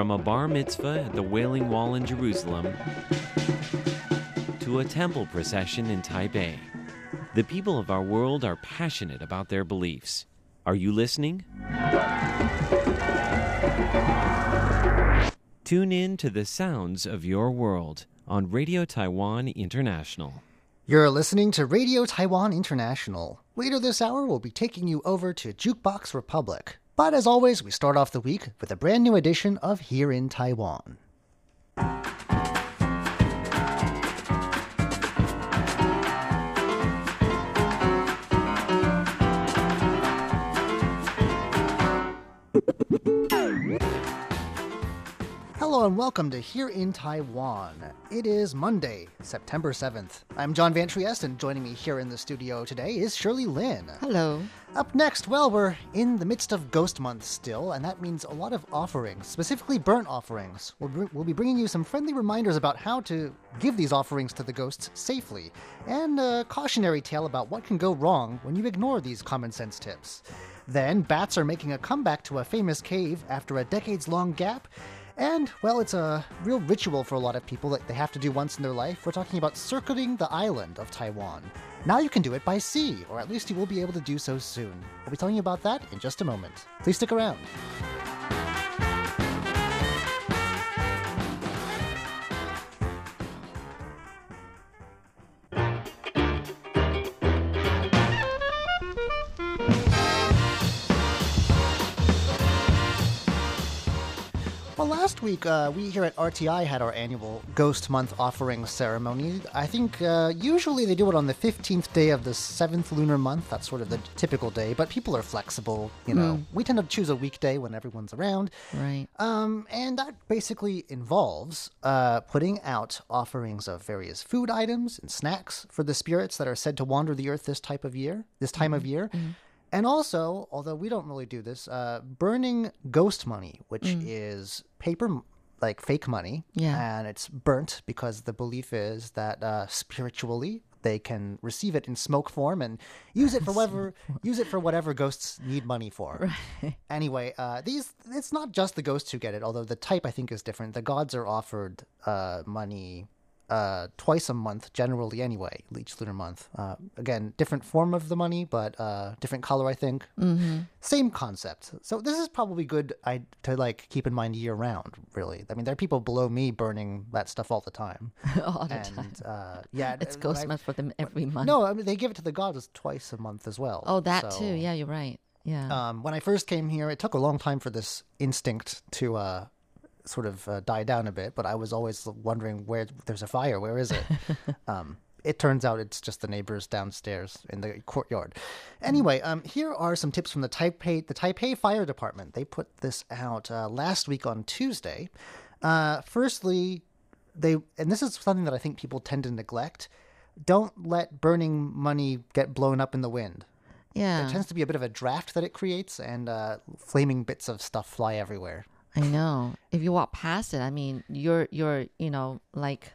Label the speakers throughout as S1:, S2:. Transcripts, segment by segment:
S1: From a bar mitzvah at the Wailing Wall in Jerusalem to a temple procession in Taipei, the people of our world are passionate about their beliefs. Are you listening? Tune in to the sounds of your world on Radio Taiwan International.
S2: You're listening to Radio Taiwan International. Later this hour, we'll be taking you over to Jukebox Republic. But as always, we start off the week with a brand new edition of Here in Taiwan. Hello and welcome to Here in Taiwan. It is Monday, September 7th. I'm John Van Trieste, and joining me here in the studio today is Shirley Lin.
S3: Hello.
S2: Up next, well, we're in the midst of Ghost Month still, and that means a lot of offerings, specifically burnt offerings. We'll, br- we'll be bringing you some friendly reminders about how to give these offerings to the ghosts safely, and a cautionary tale about what can go wrong when you ignore these common sense tips. Then, bats are making a comeback to a famous cave after a decades long gap. And, well, it's a real ritual for a lot of people that they have to do once in their life. We're talking about circuiting the island of Taiwan. Now you can do it by sea, or at least you will be able to do so soon. We'll be telling you about that in just a moment. Please stick around. Last week uh, we here at RTI had our annual Ghost Month offering ceremony. I think uh, usually they do it on the 15th day of the seventh lunar month. That's sort of the typical day, but people are flexible. You know, we tend to choose a weekday when everyone's around.
S3: Right.
S2: Um, and that basically involves uh, putting out offerings of various food items and snacks for the spirits that are said to wander the earth this type of year, this time of year. And also, although we don't really do this, uh, burning ghost money, which is paper, like fake money.
S3: Yeah.
S2: And it's burnt because the belief is that uh, spiritually they can receive it in smoke form and use it for whatever use it for whatever ghosts need money for. Anyway, uh, these it's not just the ghosts who get it, although the type I think is different. The gods are offered uh, money uh, twice a month, generally anyway, each lunar month. Uh, again, different form of the money, but uh, different color, I think. Mm-hmm. Same concept. So this is probably good I, to like keep in mind year round. Really, I mean, there are people below me burning that stuff all the time.
S3: All the
S2: and
S3: time.
S2: uh, yeah,
S3: It's ghost month for them every month.
S2: No, I mean they give it to the gods twice a month as well.
S3: Oh, that
S2: So-
S3: too. Yeah, you're right. Yeah.
S2: um, when I first came here, it took a long time for this instinct to uh, sort of uh, die down a bit, but I was always wondering where there's a fire, where is it? um, it turns out it's just the neighbors downstairs in the courtyard. Anyway, um, here are some tips from the Taipei the Taipei Fire Department. They put this out uh, last week on Tuesday. Uh, firstly, they and this is something that I think people tend to neglect. Don't let burning money get blown up in the wind.
S3: yeah.
S2: There tends to be a bit of a draft that it creates, and uh, flaming bits of stuff fly everywhere.
S3: I know. If you walk past it, I mean, you're you're you know like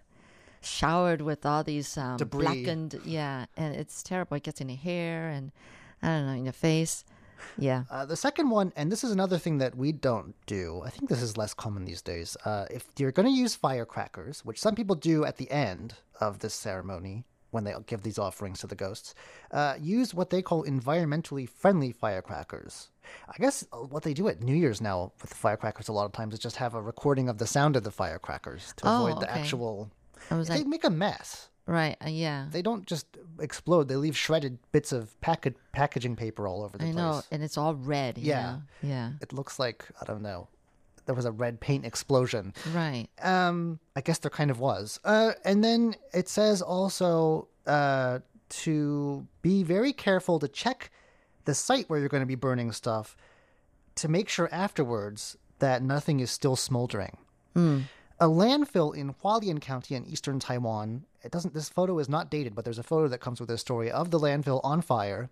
S3: showered with all these um,
S2: Debris.
S3: blackened. Yeah, and it's terrible. It gets in your hair and I don't know in your face. Yeah.
S2: Uh, the second one, and this is another thing that we don't do. I think this is less common these days. Uh, if you're going to use firecrackers, which some people do at the end of this ceremony when they give these offerings to the ghosts, uh, use what they call environmentally friendly firecrackers. I guess uh, what they do at New Year's now with the firecrackers a lot of times is just have a recording of the sound of the firecrackers to
S3: Oh,
S2: avoid the
S3: okay.
S2: actual.
S3: I was
S2: they
S3: like,
S2: make a mess.
S3: right. Uh, yeah.
S2: They don't just explode. They leave shredded bits of packet packaging paper all over the
S3: I
S2: place.
S3: know, and it's all red.
S2: Yeah.
S3: know? Yeah.
S2: It looks like I don't know. There was a red paint explosion.
S3: Right.
S2: Um, I guess there kind of was. Uh, and then it says also uh, to be very careful to check the site where you're going to be burning stuff to make sure afterwards that nothing is still smoldering. A landfill in Hualien County in eastern Taiwan. It doesn't. This photo is not dated, but there's a photo that comes with this story of the landfill on fire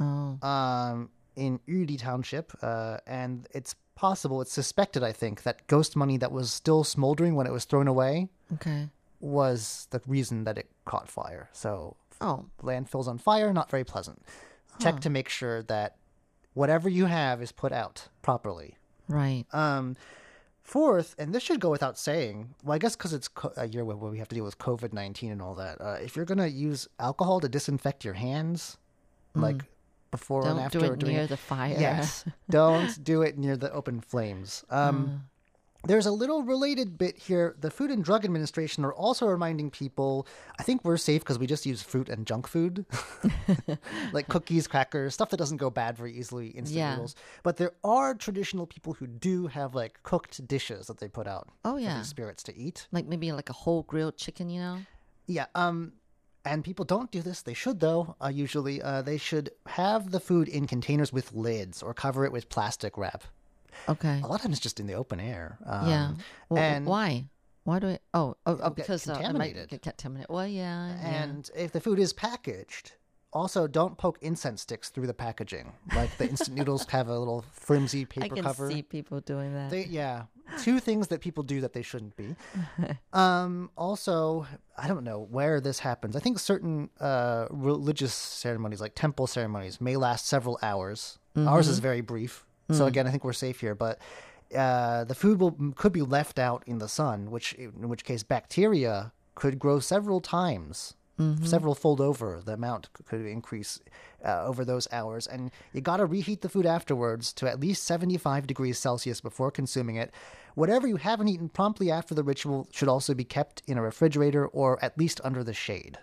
S3: Oh.
S2: um, in Yuli Township, uh, and it's possible, it's suspected, I think, that ghost money that was still smoldering when it was thrown away
S3: Okay.
S2: was the reason that it caught fire. So
S3: Oh.
S2: landfills on fire, not very pleasant. Check to make sure that whatever you have is put out properly.
S3: Right.
S2: Um, Fourth, and this should go without saying, well, I guess because it's co- a year where we have to deal with COVID 19 and all that, uh, if you're going to use alcohol to disinfect your hands, like before and
S3: Mm. Don't
S2: after
S3: do it
S2: during
S3: near the fire.
S2: Yes. Don't do it near the open flames. Um, There's a little related bit here. The Food and Drug Administration are also reminding people I think we're safe because we just use fruit and junk food, like cookies, crackers, stuff that doesn't go bad very easily, instant
S3: Yeah.
S2: noodles. But there are traditional people who do have like cooked dishes that they put out
S3: Oh
S2: for
S3: yeah.
S2: these spirits to eat.
S3: Like maybe like a whole grilled chicken, you know?
S2: Yeah. Um, and people don't do this. They should, though. Uh, usually, uh, they should have the food in containers with lids or cover it with plastic wrap.
S3: Okay.
S2: A lot of times, just in the open air. Um,
S3: yeah. Well,
S2: and
S3: why? Why do I? Oh, oh, oh because uh, it might
S2: contaminated.
S3: get contaminated. Well, yeah. yeah.
S2: And if the food is packaged, also don't poke incense sticks through the packaging. Like the instant noodles have a little flimsy
S3: I
S2: paper
S3: can
S2: cover.
S3: see people doing that.
S2: They, yeah, two things that people do that they shouldn't be. Um, also, I don't know where this happens. I think certain uh, religious ceremonies, like temple ceremonies, may last several hours. Ours is very brief, so again, I think we're safe here. But uh, the food will could be left out in the sun, which in which case bacteria could grow several times. Several fold over the amount could increase uh, over those hours, and you got to reheat the food afterwards to at least 75 degrees Celsius before consuming it. Whatever you haven't eaten promptly after the ritual should also be kept in a refrigerator or at least under the shade.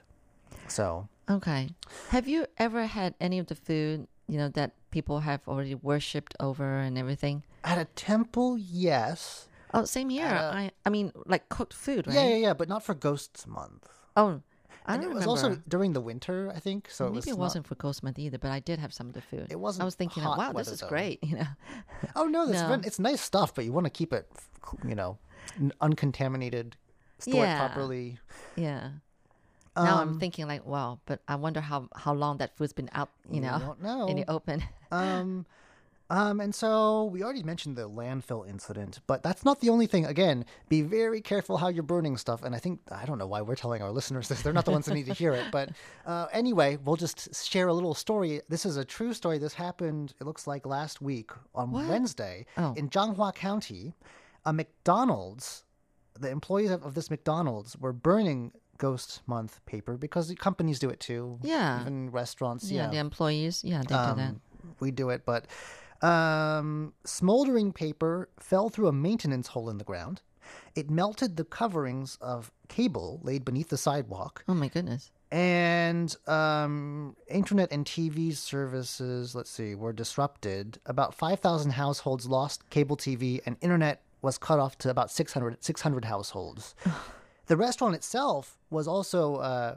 S2: So,
S3: Okay. Have you ever had any of the food, you know, that people have already worshipped over and everything?
S2: at a temple, yes.
S3: Oh, same here.
S2: Uh,
S3: I I mean, like cooked food, right?
S2: Yeah, yeah, yeah, but not for Ghosts Month.
S3: Oh, I
S2: and it was
S3: remember.
S2: also during the winter, I think. So
S3: Maybe
S2: it was not-
S3: wasn't for Ghost Month either, but I did have some of the food.
S2: It wasn't
S3: I was thinking, wow, this is
S2: though.
S3: great. You know.
S2: Oh no, that's
S3: No.
S2: it's nice stuff, but you want to keep it, you know, uncontaminated, stored
S3: Yeah.
S2: properly.
S3: Yeah. Now
S2: Um,
S3: I'm thinking like, wow, but I wonder how how long that food's been out, you know,
S2: know.
S3: in the open.
S2: Um, um, and so we already mentioned the landfill incident, but that's not the only thing. Again, be very careful how you're burning stuff. And I think I don't know why we're telling our listeners this; they're not the ones that need to hear it. But uh, anyway, we'll just share a little story. This is a true story. This happened. It looks like last week on Wednesday
S3: Oh.
S2: in Zhanghua County. A McDonald's, the employees of, of this McDonald's were burning Ghost Month paper because companies do it too.
S3: Yeah.
S2: even restaurants.
S3: yeah,
S2: yeah
S3: the employees, yeah, they do that.
S2: um, we do it, but um, smoldering paper fell through a maintenance hole in the ground. It melted the coverings of cable laid beneath the sidewalk,
S3: Oh my goodness.
S2: and um, internet and TV services, let's see, were disrupted. About 5,000 households lost cable TV, and internet was cut off to about 600, 600 households. the restaurant itself was also uh,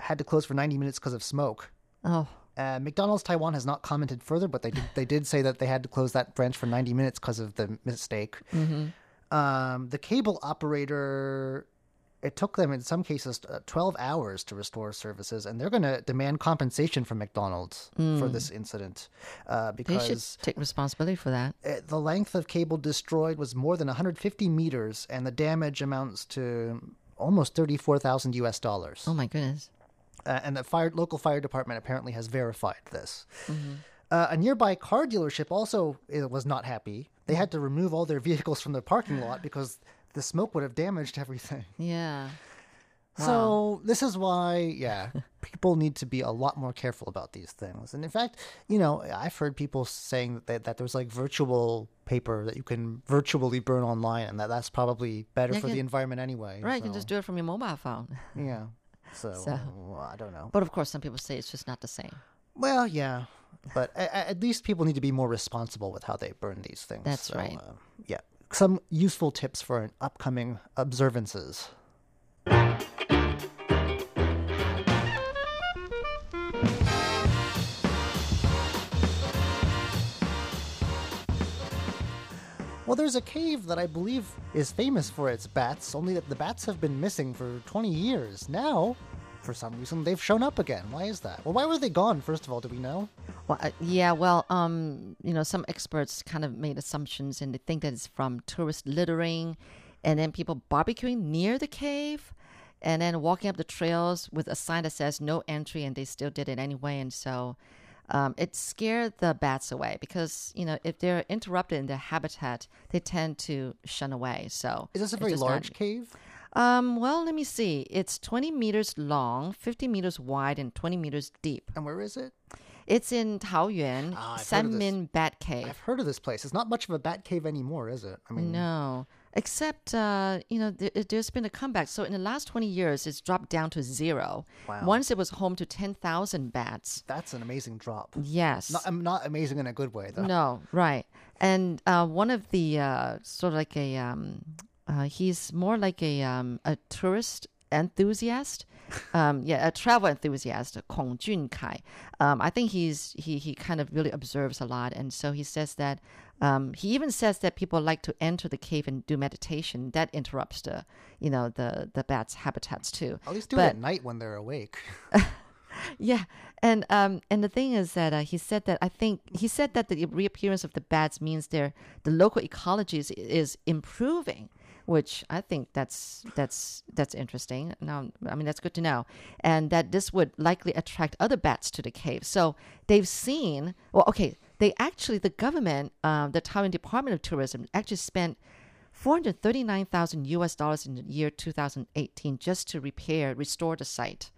S2: had to close for 90 minutes because of smoke.
S3: Oh,
S2: Uh, McDonald's Taiwan has not commented further, but they did, they did say that they had to close that branch for 90 minutes because of the mistake. Um, the cable operator, it took them in some cases uh, 12 hours to restore services, and they're going to demand compensation from McDonald's for this incident uh,
S3: they should take responsibility for that.
S2: uh, the length of cable destroyed was more than 150 meters, and the damage amounts to almost 34,000 US dollars
S3: Oh my goodness.
S2: Uh, and the fire local fire department apparently has verified this. Uh, a nearby car dealership also uh, was not happy. They had to remove all their vehicles from the parking lot because the smoke would have damaged everything.
S3: Yeah.
S2: So this is why, yeah, people need to be a lot more careful about these things. And in fact, you know, I've heard people saying that, that there's like virtual paper that you can virtually burn online, and that that's probably better
S3: Yeah,
S2: for
S3: you
S2: the environment anyway.
S3: Right, you can just do it from your mobile phone.
S2: yeah. So,
S3: So-
S2: well, I don't know.
S3: But of course, some people say it's just not the same.
S2: Well, yeah, but a- a- at least people need to be more responsible with how they burn these things.
S3: That's right.
S2: Uh, yeah, some useful tips for an upcoming observances. Well, there's a cave that I believe is famous for its bats, only that the bats have been missing for 20 years. Now, for some reason, they've shown up again. Why is that? Well, why were they gone, first of all? Do we know?
S3: Well, uh, yeah, well, um, you know, some experts kind of made assumptions and they think that it's from tourist littering and then people barbecuing near the cave and then walking up the trails with a sign that says no entry and they still did it anyway. And so um, it scared the bats away because you know if they're interrupted in their habitat, they tend to shun away. So
S2: Is this a very
S3: just not-
S2: large cave?
S3: um, well, let me see. It's 20 meters long, 50 meters wide, and 20 meters deep.
S2: And where is it?
S3: It's in Taoyuan,
S2: Ah, I've heard of this.
S3: Sanmin Bat Cave.
S2: I've heard of this place. It's not much of a bat cave anymore, is it? I mean,
S3: No, except uh, you know there, there's been a comeback. So in the last 20 years, it's dropped down to zero.
S2: Wow.
S3: Once it was home to 10,000 bats.
S2: that's an amazing drop.
S3: Yes.
S2: Not, um, not amazing in a good way, though.
S3: No, right. And uh, one of the uh, sort of like a um, uh, he's more like a um, a tourist enthusiast. Um, yeah, a travel enthusiast, Kong Junkai. Um, I think he's he he kind of really observes a lot, and so he says that um, he even says that people like to enter the cave and do meditation. That interrupts the you know the the bats' habitats too.
S2: At least do
S3: But-
S2: it at night when they're awake.
S3: Yeah, and um, and the thing is that uh, he said that I think he said that the reappearance of the bats means their the local ecology is, is improving, which I think that's that's that's interesting. Now, I mean that's good to know, and that this would likely attract other bats to the cave. So they've seen. Well, okay, they actually the government, um, the Taiwan Department of Tourism, actually spent. 439,000 US dollars in the year 2018 just to repair, restore the site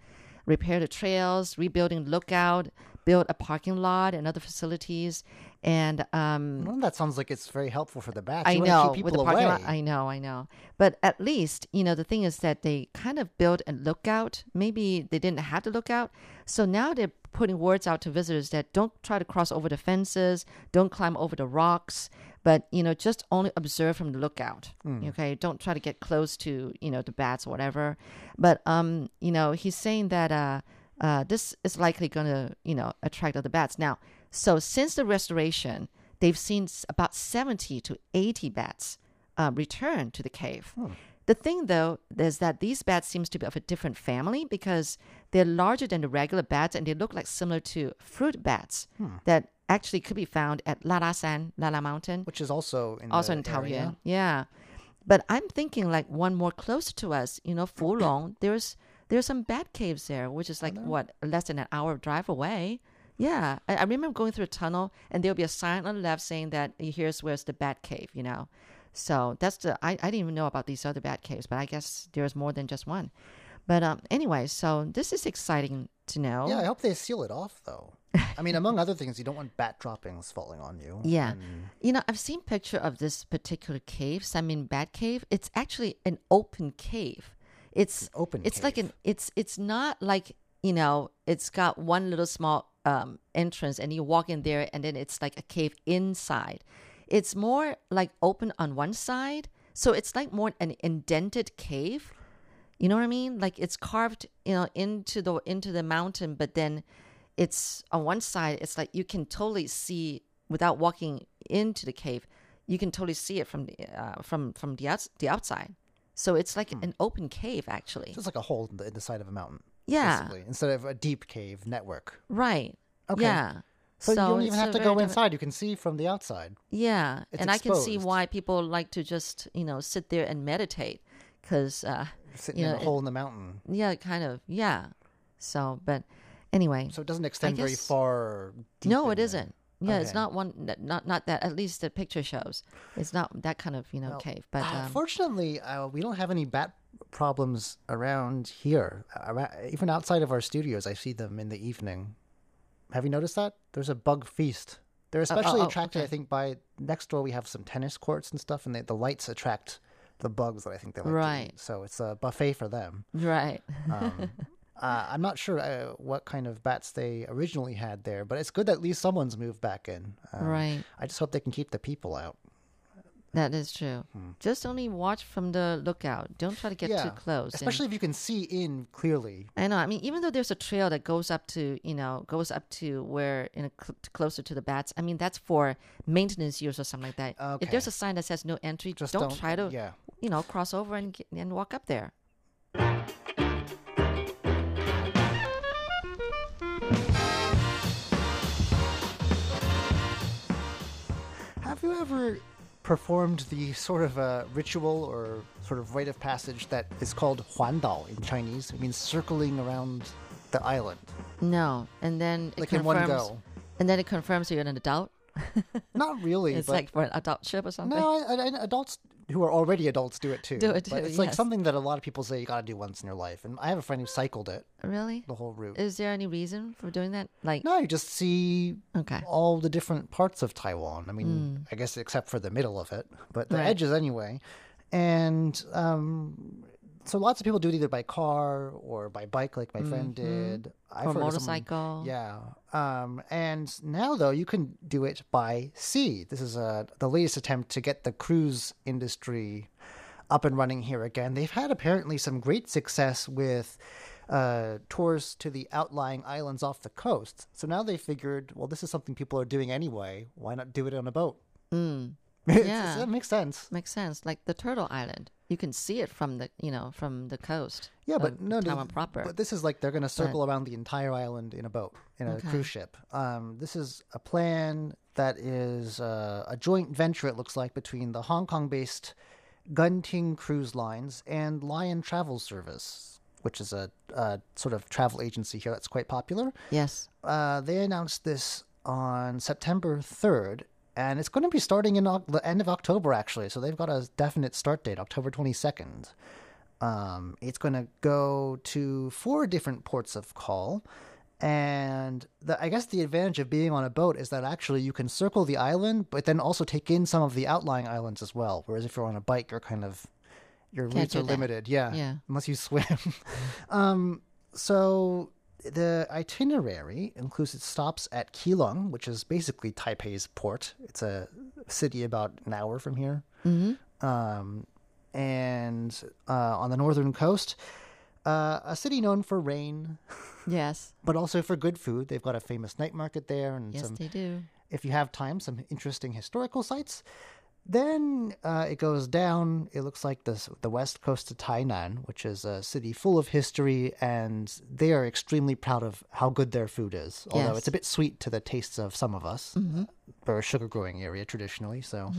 S3: repair the trails, rebuilding lookout, build a parking lot and other facilities. And um,
S2: Well, that sounds like it's very helpful for the bats.
S3: I
S2: You
S3: know
S2: keep
S3: with the
S2: people
S3: parking
S2: away.
S3: lot. I know, I know. But at least you know the thing is that they kind of built a lookout. Maybe they didn't have the lookout, so now they're putting words out to visitors that don't try to cross over the fences, don't climb over the rocks, but you know just only observe from the lookout. Okay, don't try to get close to you know the bats or whatever. But um, you know he's saying that uh, uh, this is likely going to you know attract other bats now. So since the restoration, they've seen about 70 to 80 bats uh, return to the cave. The thing, though, is that these bats seems to be of a different family because they're larger than the regular bats and they look like similar to fruit bats hmm. that actually could be found at Lalashan, Lala Mountain,
S2: Which is also in
S3: also in Taoyuan. Yeah. But I'm thinking like one more closer to us, you know, Fulong, there's there's some bat caves there, which is oh, like what, less than an hour drive away. Yeah. I, I remember going through a tunnel and there'll be a sign on the left saying that here's where's the bat cave, you know. So that's the I, I didn't even know about these other bat caves, but I guess there's more than just one. But um anyway, so this is exciting to know.
S2: Yeah, I hope they seal it off, though. I mean, among other things, you don't want bat droppings falling on you.
S3: Yeah.
S2: And
S3: You know, I've seen picture of this particular cave, I mean, Bat Cave. It's actually an open cave. It's
S2: open
S3: It's like an it's it's not like, you know, it's got one little small um entrance and you walk in there and then it's like a cave inside. It's more like open on one side. So it's like more an indented cave. You know what I mean? Like it's carved, you know, into the into the mountain, but then it's on one side. It's like you can totally see without walking into the cave. You can totally see it from the uh, from from the outs- the outside. So it's like
S2: Hmm.
S3: an open cave, actually.
S2: It's like a hole in the, in the side of a mountain.
S3: Yeah.
S2: Basically, instead of a deep cave network.
S3: Right.
S2: Okay.
S3: Yeah.
S2: So, you don't even have to go inside. You can see from the outside.
S3: Yeah,
S2: It's
S3: and I can see why people like to just you know sit there and meditate, because uh,
S2: Sitting
S3: you
S2: in
S3: know,
S2: a
S3: it-
S2: hole in the mountain.
S3: yeah, kind of, yeah. So, but anyway,
S2: So it doesn't extend very far. deep
S3: no,
S2: in
S3: it isn't. Yeah, it's not one, not not that. At least the picture shows it's not that kind of you know
S2: Well,
S3: cave. But
S2: Uh,
S3: um,
S2: fortunately, uh, we don't have any bat problems around here. Ara- Even outside of our studios, I see them in the evening. Have you noticed that? There's a bug feast. They're especially
S3: oh,
S2: attracted, I think, by next door we have some tennis courts and stuff, and they, the lights attract the bugs that I think they like to
S3: Right.
S2: eat. So it's a buffet for them.
S3: right,
S2: Um, uh, I'm not sure uh, what kind of bats they originally had there, but it's good that at least someone's moved back in. Um,
S3: right.
S2: I just hope they can keep the people out.
S3: That is true. Hmm. Just only watch from the lookout. Don't try to get too close. and-
S2: Especially if you can see in clearly.
S3: I know. I mean, even though there's a trail that goes up to, you know, goes up to where, you know, cl- closer to the bats. I mean, that's for maintenance use or something like that. If there's a sign that says no entry,
S2: Just
S3: don't,
S2: don't-
S3: try to,
S2: yeah.
S3: you know, cross over and get, and walk up there.
S2: Have you ever performed the sort of uh, ritual or sort of rite of passage that is called Huandao in Chinese? It means circling around the island.
S3: No, and then it
S2: Like in one
S3: confirms.
S2: go.
S3: And then it confirms you're an adult.
S2: Not really.
S3: It's like for an adult trip or something.
S2: no, I, I, adults who are already adults do it too.
S3: Do it
S2: But
S3: too,
S2: it's like something that a lot of people say you got to do once in your life. And I have a friend who cycled it
S3: Really?
S2: the whole route.
S3: Is there any reason for doing that? Like,
S2: no, you just see
S3: okay.
S2: all the different parts of Taiwan. I mean, I guess except for the middle of it, but the.
S3: Right.
S2: edges anyway. And um, so lots of people do it either by car or by bike, like my friend did.
S3: Mm-hmm. Or
S2: of someone-
S3: motorcycle.
S2: yeah. Um, and now though, you can do it by sea. This is uh, the latest attempt to get the cruise industry up and running here again. They've had apparently some great success with uh, tours to the outlying islands off the coast. So now they figured, well, this is something people are doing anyway. Why not do it on a boat?
S3: Mm. Yeah.
S2: that makes sense.
S3: Makes sense. Like the Turtle Island. You can see it from the, you know, from the coast.
S2: Yeah, but no, no,
S3: proper.
S2: But this is like they're going to circle around the entire island in a boat, in a
S3: Okay.
S2: cruise ship. Um, this is a plan that is uh, a joint venture. It looks like between the Hong Kong-based Genting Cruise Lines and Lion Travel Service, which is a, a sort of travel agency here that's quite popular.
S3: yes.
S2: Uh, they announced this on September 3rd, and it's going to be starting in the end of October, actually. So they've got a definite start date, October 22nd. Um, it's going to go to four different ports of call. And the, I guess the advantage of being on a boat is that actually you can circle the island, but then also take in some of the outlying islands as well. Whereas if you're on a bike, you're kind of your
S3: Can't
S2: routes are
S3: that.
S2: limited. Yeah,
S3: Yeah.
S2: unless you swim. um, so the itinerary includes stops at Keelung, which is basically Taipei's port. It's a city about an hour from here.
S3: Mm-hmm.
S2: Um, and uh, on the northern coast, uh, a city known for rain,
S3: Yes.
S2: but also for good food. They've got a famous night market there, and
S3: Yes,
S2: some,
S3: they do.
S2: if you have time, some interesting historical sites. Then uh, it goes down. It looks like the the west coast of Tainan, which is a city full of history, and they are extremely proud of how good their food is. Although
S3: Yes. Mm-hmm.
S2: it's a bit sweet to the tastes of some of us. They're a sugar growing area traditionally, so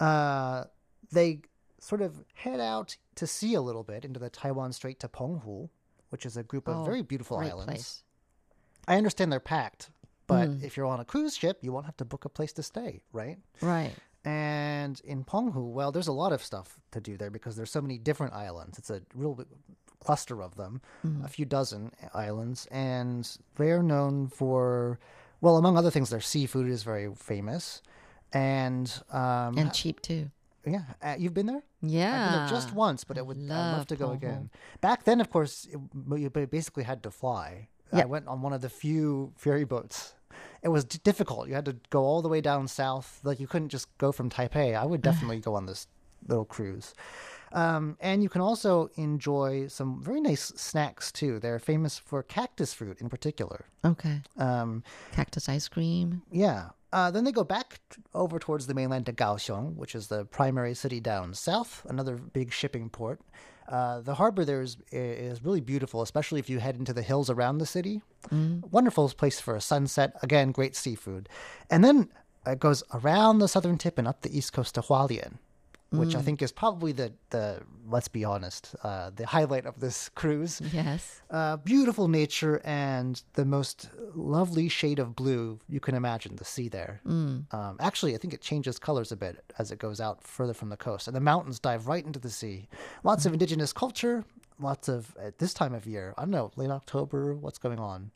S2: uh, they sort of head out to sea a little bit into the Taiwan Strait to Penghu, which is a group of
S3: Oh,
S2: very beautiful islands.
S3: place.
S2: I understand they're packed, but
S3: Mm.
S2: if you're on a cruise ship, you won't have to book a place to stay, right?
S3: Right.
S2: And in Penghu, well, there's a lot of stuff to do there because there's so many different islands. It's a real cluster of them, a few dozen islands, and they're known for, well, among other things, their seafood is very famous, and um,
S3: And cheap too.
S2: yeah, uh, you've been there. I've
S3: Yeah.
S2: been there just once, but
S3: I
S2: would I'd
S3: love
S2: love to go again. Back then, of course, you basically had to fly. I
S3: Yeah.
S2: went on one of the few ferry boats. It was d- difficult. You had to go all the way down south. Like you couldn't just go from Taipei. I would definitely go on this little cruise. Um, and you can also enjoy some very nice snacks too. They're famous for cactus fruit in particular.
S3: Okay.
S2: Um,
S3: Cactus ice cream.
S2: yeah. Uh, then they go back t- over towards the mainland to Kaohsiung, which is the primary city down south, another big shipping port. Uh, the harbor there is is really beautiful, especially if you head into the hills around the city. Wonderful place for a sunset. Again, great seafood. And then it goes around the southern tip and up the east coast to Hualien, which I think is probably the, the let's be honest, uh, the highlight of this cruise.
S3: Yes.
S2: Uh, beautiful nature and the most lovely shade of blue you can imagine the sea there. Um, actually, I think it changes colors a bit as it goes out further from the coast, and the mountains dive right into the sea. Lots of indigenous culture, lots of at this time of year. I don't know, late October. What's going on?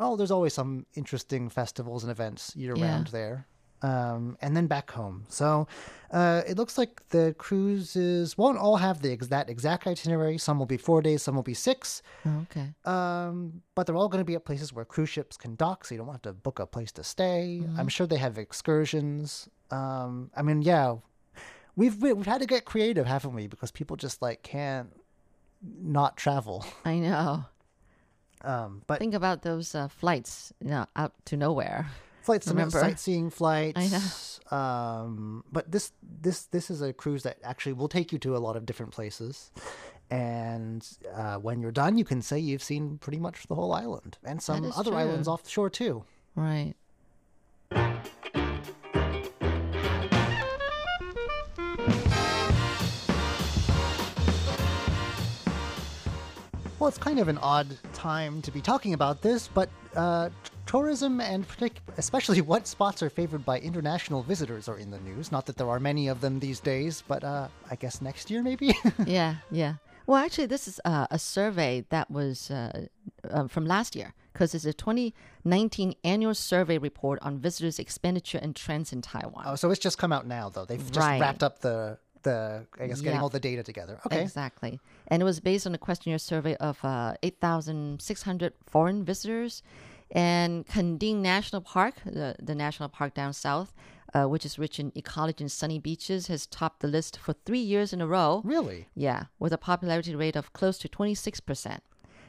S2: Oh, there's always some interesting festivals and events year
S3: Yeah.
S2: round there. Um, and then back home. So uh, it looks like the cruises won't all have the ex- that exact itinerary. Some will be four days, some will be six.
S3: Oh, okay.
S2: Um, but they're all going to be at places where cruise ships can dock, so you don't have to book a place to stay. I'm sure they have excursions. Um, I mean, yeah, we've we- we've had to get creative, haven't we? Because people just like can't not travel.
S3: I know.
S2: Um, but
S3: Think about those uh, flights, you know, out to nowhere.
S2: Flights, some
S3: remember?
S2: sightseeing flights.
S3: I know.
S2: Um, but this this this is a cruise that actually will take you to a lot of different places. And uh, when you're done, you can say you've seen pretty much the whole island and some other
S3: true.
S2: islands off the shore too.
S3: Right.
S2: Well, it's kind of an odd time to be talking about this, but uh, tourism and partic- especially what spots are favored by international visitors are in the news. Not that there are many of them these days, but uh, I guess next year maybe.
S3: yeah, yeah. Well, actually, this is uh, a survey that was uh, uh, from last year because it's a 2019 annual survey report on visitors' expenditure and trends in Taiwan.
S2: oh, so it's just come out now, though. They've just
S3: Right.
S2: wrapped up the the I guess getting
S3: Yeah.
S2: all the data together. Okay.
S3: Exactly. And it was based on a questionnaire survey of uh, 8,600 foreign visitors. And Kending National Park, the, the national park down south, uh, which is rich in ecology and sunny beaches, has topped the list for three years in a row.
S2: Really?
S3: Yeah, with a popularity rate of close to 26%.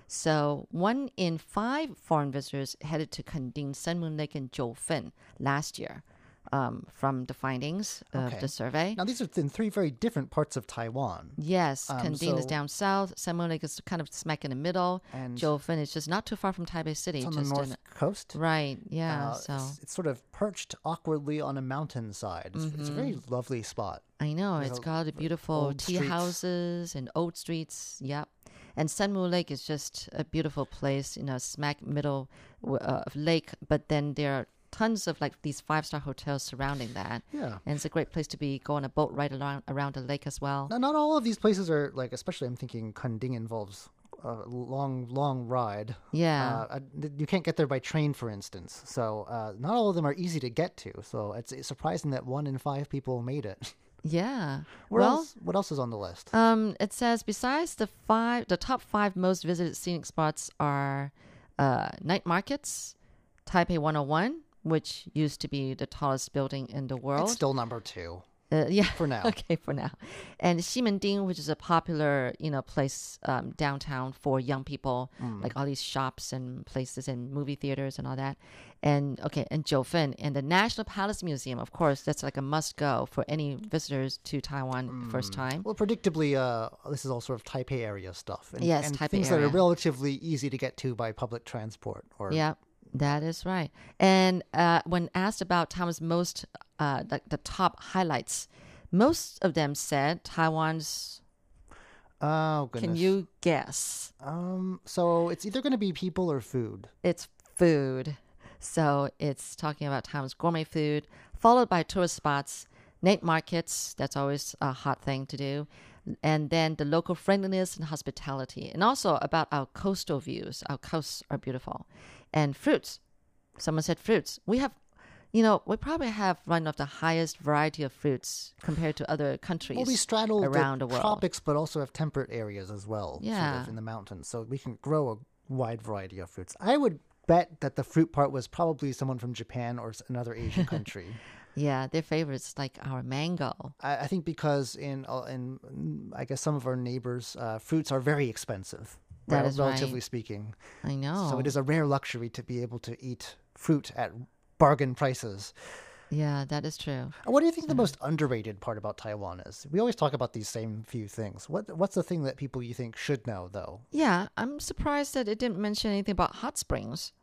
S3: So, one in five foreign visitors headed to Kending, Sun Moon Lake, and Jiufen last year um, from the findings of
S2: Okay.
S3: the survey.
S2: Now these are in three very different parts of Taiwan.
S3: Yes,
S2: Um,
S3: Kending is down south. Sun Lake is kind of smack in the middle.
S2: And-
S3: Jiufen is just not too far from Taipei City.
S2: It's on the north coast.
S3: right, yeah.
S2: Uh,
S3: so
S2: it's, it's sort of perched awkwardly on a mountainside. It's, it's a very lovely spot.
S3: I know
S2: There's
S3: it's
S2: a-
S3: got beautiful tea
S2: streets.
S3: houses and old streets. Yep. And Sun Lake is just a beautiful place, you know, smack middle uh, of lake. But then there are tons of like these five star hotels surrounding that.
S2: Yeah.
S3: And it's a great place to be go on a boat ride around around the lake as well.
S2: Now, not all of these places are like, especially I'm thinking Kunding involves a long, long ride.
S3: Yeah.
S2: Uh, uh, you can't get there by train, for instance. So uh, not all of them are easy to get to. So it's, it's surprising that one in five people made it.
S3: yeah.
S2: Where
S3: well,
S2: else? What else is on the list?
S3: Um, it says besides the five, the top five most visited scenic spots are uh, night markets, Taipei 101, which used to be the tallest building in the world.
S2: it's still number two
S3: uh, yeah,
S2: for now.
S3: okay, for now, and Ximending, which is a popular you know place um, downtown for young people,
S2: Mm.
S3: like all these shops and places and movie theaters and all that. And okay, and Jiufen and the National Palace Museum, of course, that's like a must go for any visitors to Taiwan the first
S2: Mm.
S3: time.
S2: Well, predictably, uh, this is all sort of Taipei area stuff. And,
S3: Yes,
S2: and
S3: Taipei
S2: things that are relatively easy to get to by public transport. Or
S3: Yeah, that is right. And uh, when asked about Taiwan's most, uh, like the top highlights, most of them said Taiwan's.
S2: Oh goodness.
S3: Can you guess?
S2: Um. So it's either going to be people or food.
S3: It's food. So it's talking about Taiwan's gourmet food, followed by tourist spots, night markets. That's always a hot thing to do. And then the local friendliness and hospitality, and also about our coastal views. Our coasts are beautiful, and fruits. Someone said fruits. We have, you know, we probably have one of the highest variety of fruits compared to other countries
S2: Well, we straddle
S3: around
S2: the,
S3: the, world.
S2: tropics, but also have temperate areas as well. sort
S3: Yeah.
S2: of in the mountains, so we can grow a wide variety of fruits. I would bet that the fruit part was probably someone from Japan or another Asian country.
S3: Yeah, their favorites like our mango.
S2: I, I think because in uh, in I guess some of our neighbors, uh, fruits are very expensive,
S3: That is right.
S2: relatively speaking.
S3: I know.
S2: So it is a rare luxury to be able to eat fruit at bargain prices.
S3: Yeah, that is true.
S2: What do you think the most underrated part about Taiwan is? We always talk about these same few things. What what's the thing that people you think should know though?
S3: Yeah, I'm surprised that it didn't mention anything about hot springs.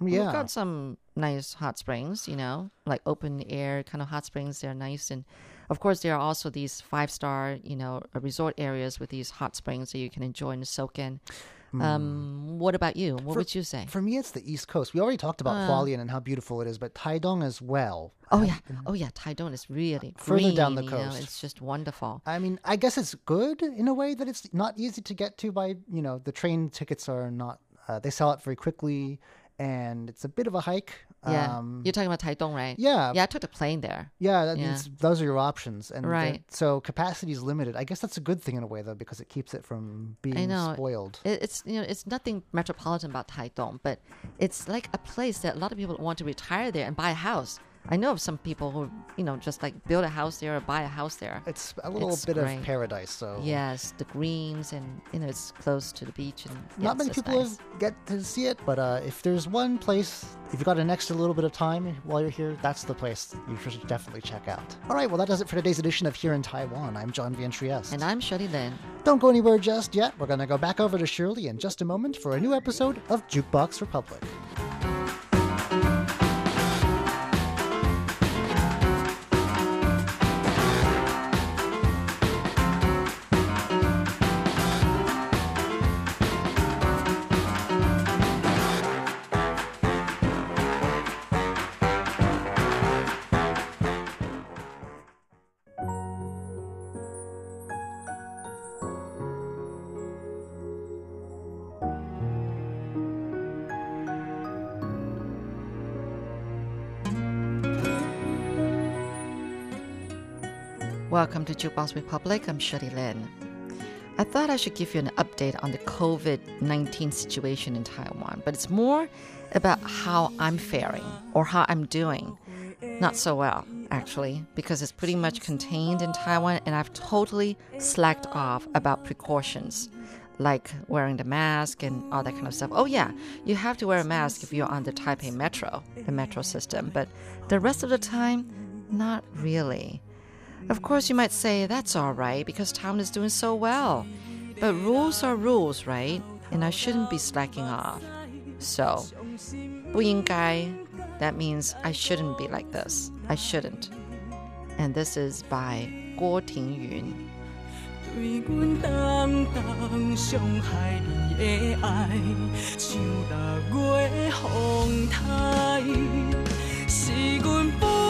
S2: Yeah.
S3: We've got some nice hot springs, you know, like open air kind of hot springs. They're nice. And of course, there are also these five star, you know, uh, resort areas with these hot springs that you can enjoy and soak in. Um, what about you? What would you say?
S2: Hmm. For me, it's the East Coast. We already talked about
S3: Uh.
S2: Hualien and how beautiful it is, but Taidong as well.
S3: Oh, yeah. Oh, yeah. Taitung is really
S2: Further down the
S3: green, you know,
S2: coast.
S3: It's just wonderful.
S2: I mean, I guess it's good in a way that it's not easy to get to by, you know, the train tickets are not, uh, they sell out very quickly and it's a bit of a hike.
S3: Yeah.
S2: Um,
S3: You're talking about Taitung, right?
S2: yeah.
S3: Yeah, I took the plane there.
S2: Yeah, that
S3: Yeah.
S2: means those are your options. And
S3: Right.
S2: so capacity is limited. I guess that's a good thing in a way, though, because it keeps it from being spoiled.
S3: It, it's you know it's nothing metropolitan about Taitung, but it's like a place that a lot of people want to retire there and buy a house. I know of some people who you know just like build a house there or buy a house there.
S2: It's a little
S3: It's
S2: bit
S3: great.
S2: of paradise, so.
S3: Yes, the greens and you know it's close to the beach and
S2: Not many people
S3: nice.
S2: get to see it, but uh, if there's one place, if you've got an extra little bit of time while you're here, that's the place you should definitely check out. All right, well, that does it for today's edition of Here in Taiwan. I'm John Van Trieste.
S3: And I'm Shirley Lin.
S2: Don't go anywhere just yet. We're going to go back over to Shirley in just a moment for a new episode of Jukebox Republic.
S4: Welcome to Jukebox Republic. I'm Shirley Lin. I thought I should give you an update on the COVID 19 situation in Taiwan, but it's more about how I'm faring or how I'm doing. Not so well, actually, because it's pretty much contained in Taiwan and I've totally slacked off about precautions like wearing the mask and all that kind of stuff. Oh, yeah, you have to wear a mask if you're on the Taipei Metro, the metro system, but the rest of the time, not really. Of course, you might say that's all right because Taiwan is doing so well. But rules are rules, right? And I shouldn't be slacking off. So, 不应该, that means I shouldn't be like this. I shouldn't. And this is by Guo Tingyun. 对阮重重伤害你的爱，像六月风台，是阮不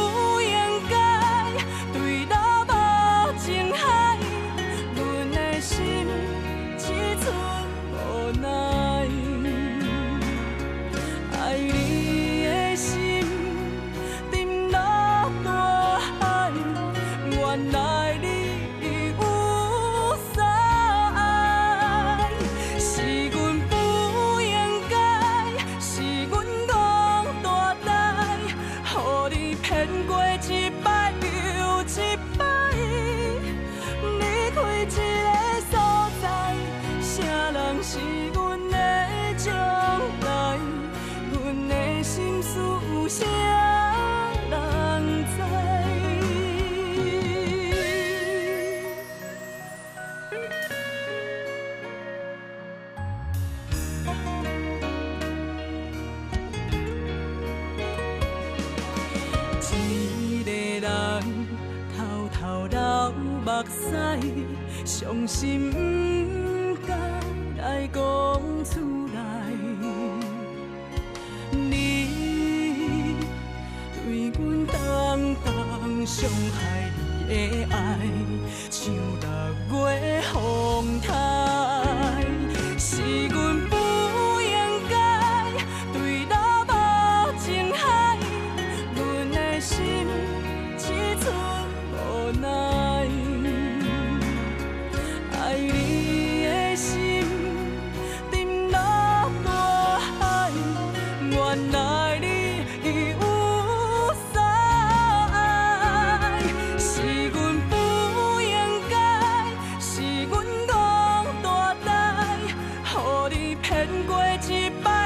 S4: 骗过一摆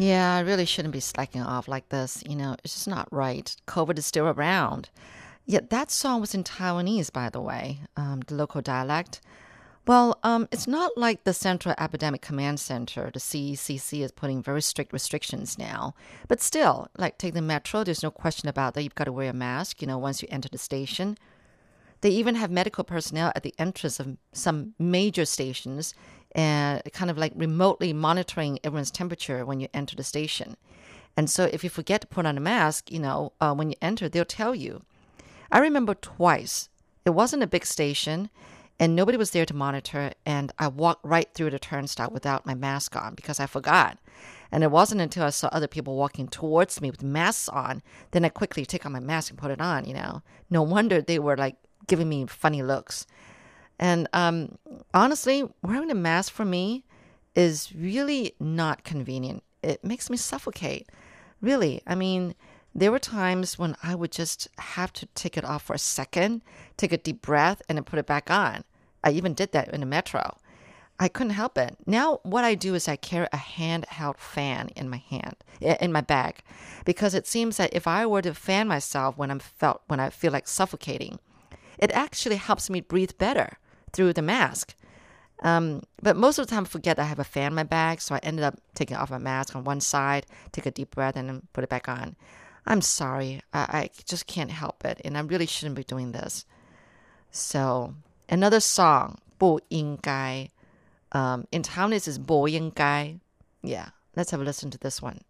S4: I really shouldn't be slacking off like this. You know, it's just not right. COVID is still around. Yet that song was in Taiwanese, by the way, um, the local dialect. Well, um, it's not like the Central Epidemic Command Center, the CECC, is putting very strict restrictions now. But still, like take the metro, there's no question about that. You've got to wear a mask, you know, once you enter the station. They even have medical personnel at the entrance of some major stations and kind of like remotely monitoring everyone's temperature when you enter the station.
S3: And so if you forget to put on a mask, you know, uh, when you enter, they'll tell you. I remember twice. It wasn't a big station and nobody was there to monitor. And I walked right through the turnstile without my mask on because I forgot. And it wasn't until I saw other people walking towards me with masks on, then I quickly take off my mask and put it on, you know. No wonder they were like giving me funny looks. And um, honestly, wearing a mask for me is really not convenient. It makes me suffocate. Really. I mean, there were times when I would just have to take it off for a second, take a deep breath, and then put it back on. I even did that in the metro. I couldn't help it. Now, what I do is I carry a handheld fan in my hand, in my bag, because it seems that if I were to fan myself when I'm felt when I feel like suffocating, it actually helps me breathe better through the mask. Um, but most of the time, I forget I have a fan in my bag, so I ended up taking off my mask on one side, take a deep breath, and then put it back on. I'm sorry, I, I just can't help it, and I really shouldn't be doing this. So another song, 不应该. Um, in Taiwanese is 不应该. Yeah, let's have a listen to this one.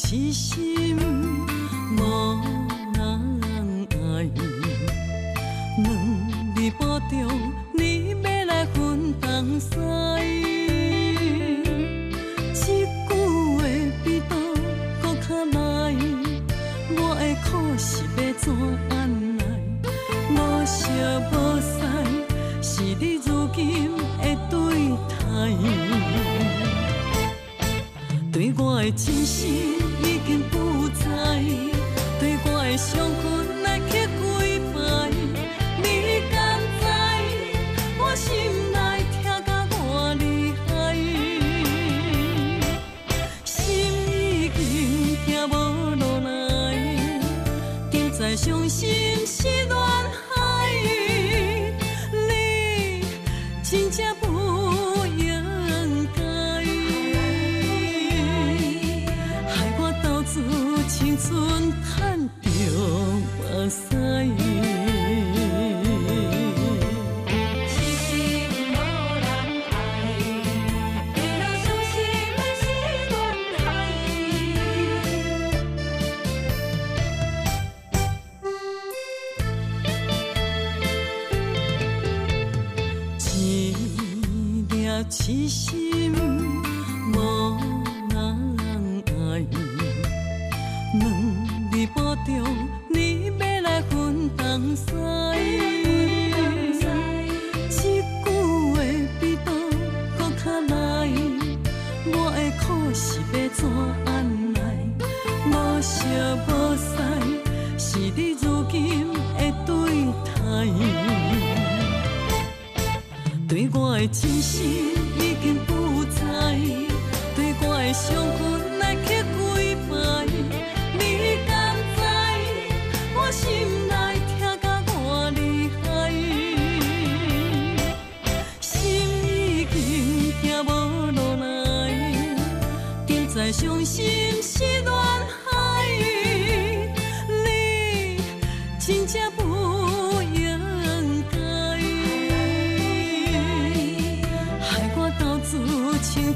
S4: 痴心无人爱，两日半中你要来分东西，一句话比刀搁较来，我的苦是要怎安来？无惜无使，是你如今的对待，对我的真心。上困来捡几排，你甘知？我心内痛甲我厉害，心已经痛无来，就在伤心。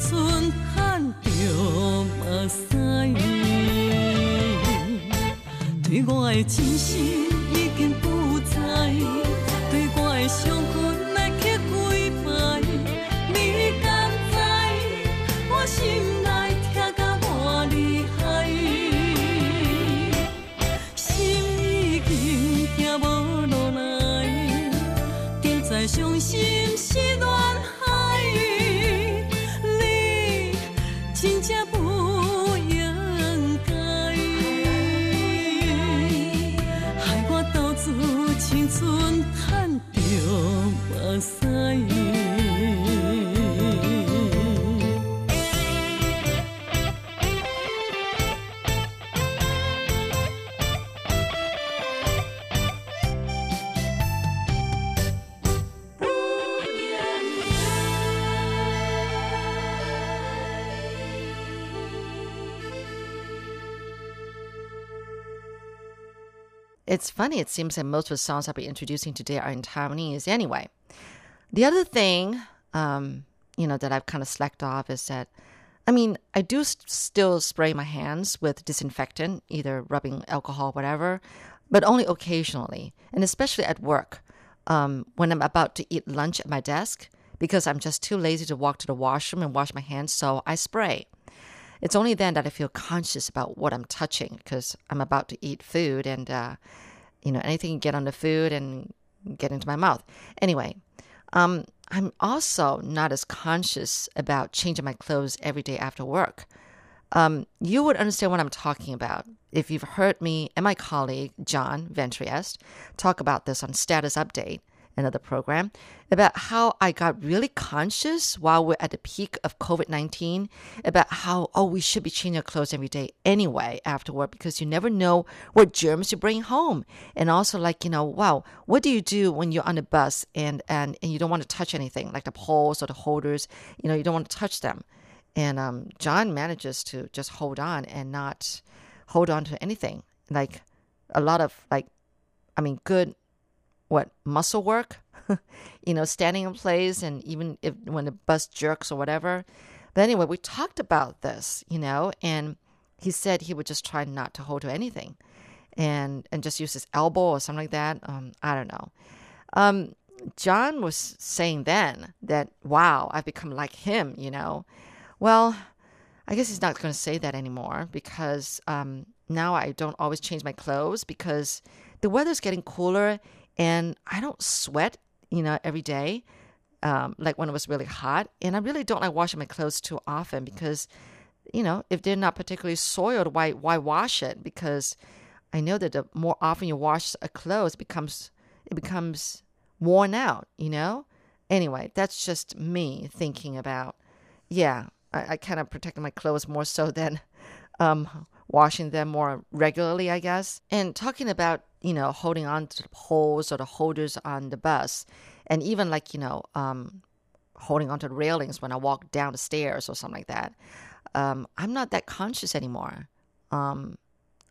S4: 剩下的眼泪，对我的真心已经不在，对我的伤痕来去龟牌，你敢知我心内痛到我厉害？心已经走无落来，只知
S3: 伤心。Funny, it seems that most of the songs I'll be introducing today are in Taiwanese anyway. The other thing, um, you know, that I've kind of slacked off is that, I mean, I do st- still spray my hands with disinfectant, either rubbing alcohol, whatever, but only occasionally, and especially at work. Um, when I'm about to eat lunch at my desk, because I'm just too lazy to walk to the washroom and wash my hands, so I spray. It's only then that I feel conscious about what I'm touching because I'm about to eat food and, uh, you know, anything get on the food and get into my mouth. Anyway, um, I'm also not as conscious about changing my clothes every day after work. Um, you would understand what I'm talking about if you've heard me and my colleague, John Van Trieste, talk about this on Status Update another program about how I got really conscious while we're at the peak of COVID 19 about how, oh, we should be changing our clothes every day anyway afterward because you never know what germs you bring home. And also, like, you know, wow, what do you do when you're on the bus and, and, and you don't want to touch anything, like the poles or the holders? You know, you don't want to touch them. And um, John manages to just hold on and not hold on to anything. Like a lot of, like, I mean, good what muscle work, you know, standing in place, and even if when the bus jerks or whatever. But anyway, we talked about this, you know, and he said he would just try not to hold to anything, and and just use his elbow or something like that. Um, I don't know. Um, John was saying then that wow, I've become like him, you know. Well, I guess he's not going to say that anymore because um, now I don't always change my clothes because the weather's getting cooler and I don't sweat, you know, every day, um, like when it was really hot. And I really don't like washing my clothes too often because, you know, if they're not particularly soiled, why why wash it? Because I know that the more often you wash a clothes, it becomes it becomes worn out. You know. Anyway, that's just me thinking about. Yeah, I, I kind of protect my clothes more so than um, washing them more regularly, I guess. And talking about, you know, holding on to the poles or the holders on the bus, and even like, you know, um, holding onto the railings when I walk down the stairs or something like that. Um, I'm not that conscious anymore. Um,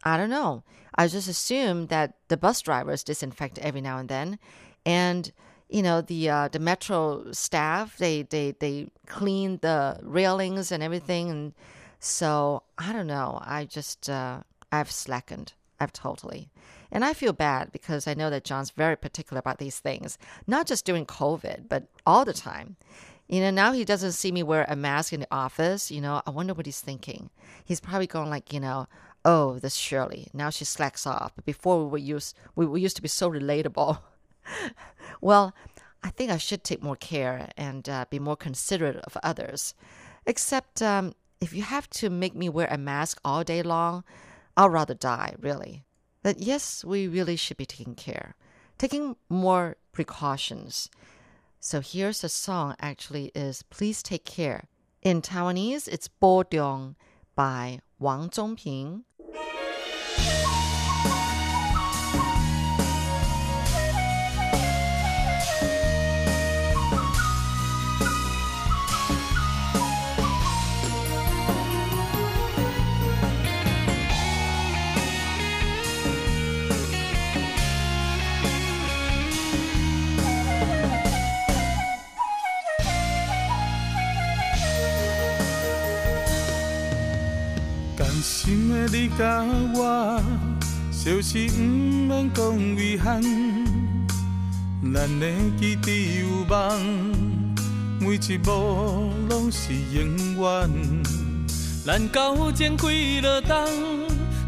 S3: I don't know. I just assume that the bus drivers disinfect every now and then, and you know the uh, the metro staff they they they clean the railings and everything and so I don't know. I just, uh, I've slackened. I've totally. And I feel bad because I know that John's very particular about these things, not just during COVID, but all the time. You know, now he doesn't see me wear a mask in the office. You know, I wonder what he's thinking. He's probably going like, you know, oh, this Shirley. Now she slacks off. But before we were used, we, we used to be so relatable. well, I think I should take more care and uh, be more considerate of others. Except um, if you have to make me wear a mask all day long, I'll rather die, really. But yes, we really should be taking care, taking more precautions. So here's a song actually is Please Take Care. In Taiwanese, it's Bo Dong by Wang Zhongping.
S5: 甲我，小事不免讲遗憾。咱的基地有梦，每一步拢是永远。咱交前开了灯，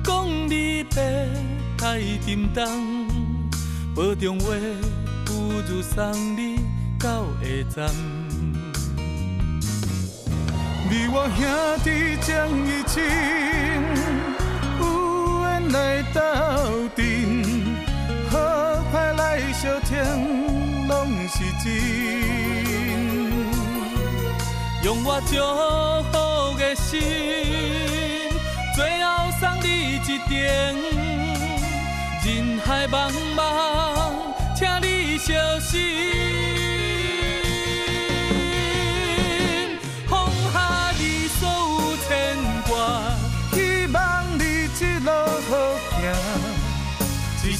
S5: 讲你别太沉重，保重话不如送你到下站。你我兄弟将一情，有缘来斗阵，好歹来相听，拢是真。用我祝福的心，最后送你一程。人海茫茫，请你小心。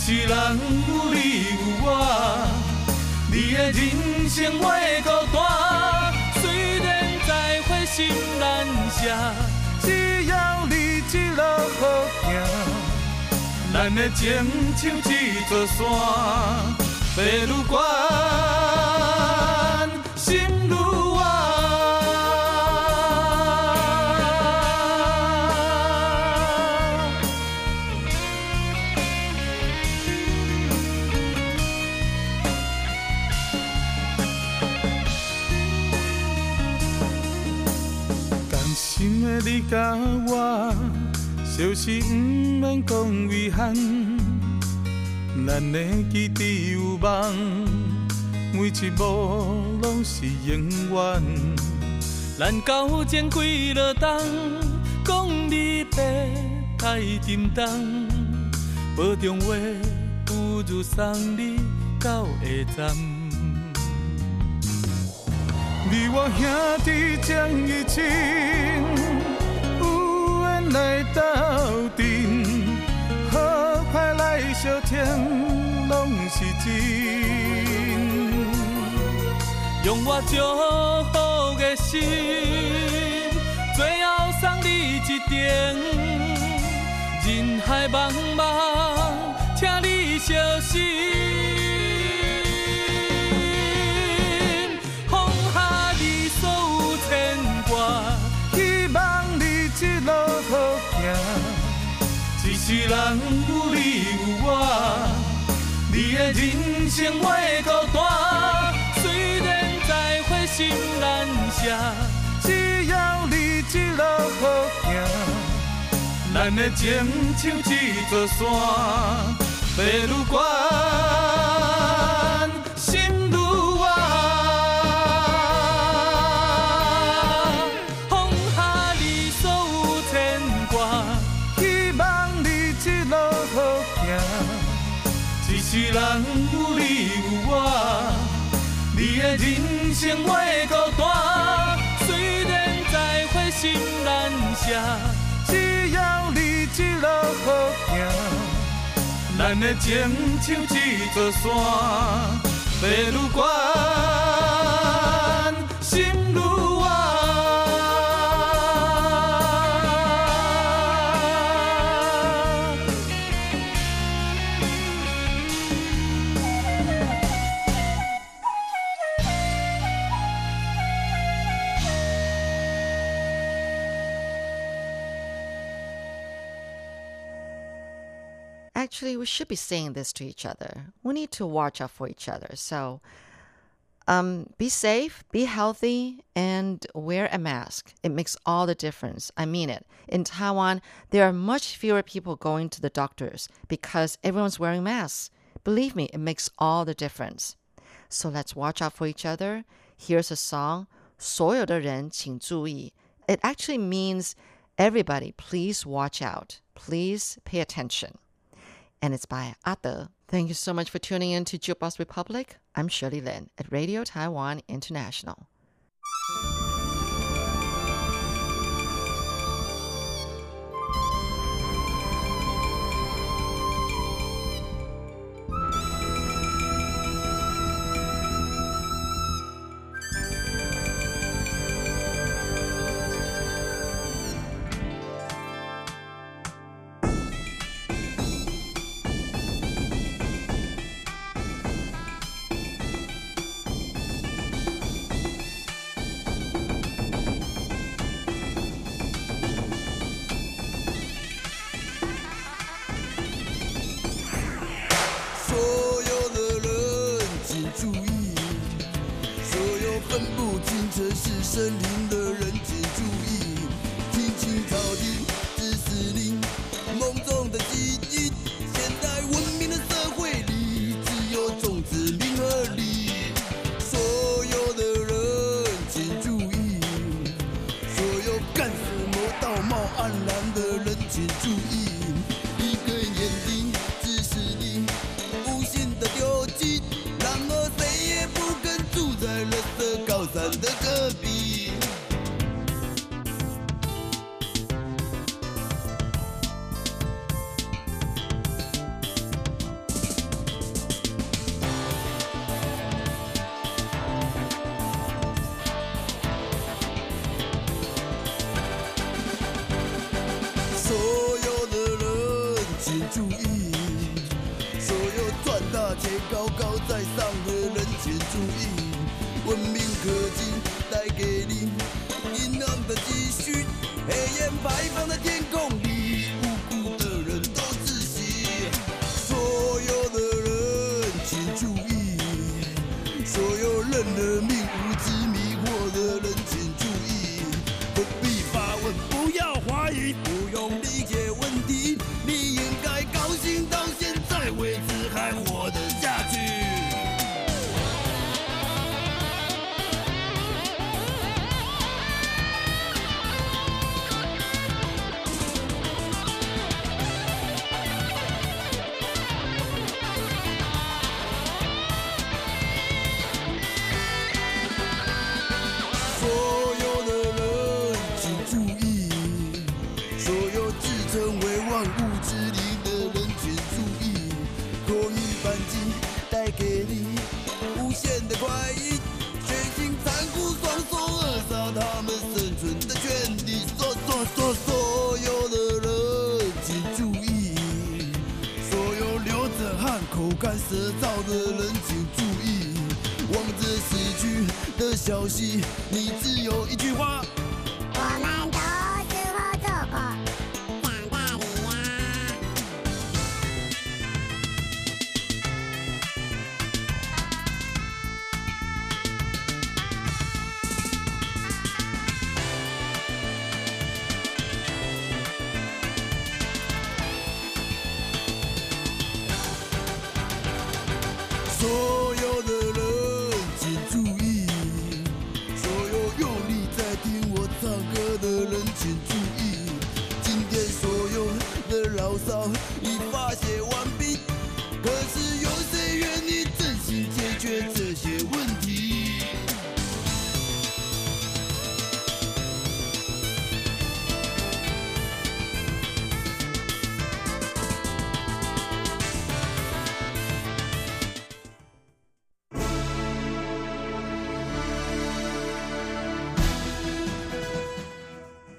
S5: 世人有你有我，你的人生我会孤单。虽然再会心难舍，只要你一路好行，咱的情像一座山，爬愈悬，甲我，小事不免讲遗憾，咱的基地有梦，每一步拢是永远。咱交前几落冬，讲你白太沉重，保重话不如送你到下站。你我兄弟情，有缘来斗阵，好歹来相听，拢是真。用我祝福的心，最后送你一程。人海茫茫，请你小心。一世人有你有我，你的人生我会孤单。虽然再会心难舍，只要你一路好行，咱的情像一座山，爬愈悬，人有你有我，你的人生我会孤单。虽然再会心难舍，只要你一路好行，咱的情像一座山，爬愈悬，心愈
S3: Actually, we should be saying this to each other. We need to watch out for each other. So, um, be safe, be healthy, and wear a mask. It makes all the difference. I mean it. In Taiwan, there are much fewer people going to the doctors because everyone's wearing masks. Believe me, it makes all the difference. So let's watch out for each other. Here's a song, 所有的人请注意. It actually means everybody, please watch out. Please pay attention and it's by Ate. Thank you so much for tuning in to Jukebox Republic. I'm Shirley Lin at Radio Taiwan International.
S6: the good. 的人请注意，望着死去的消息，你只有一句话。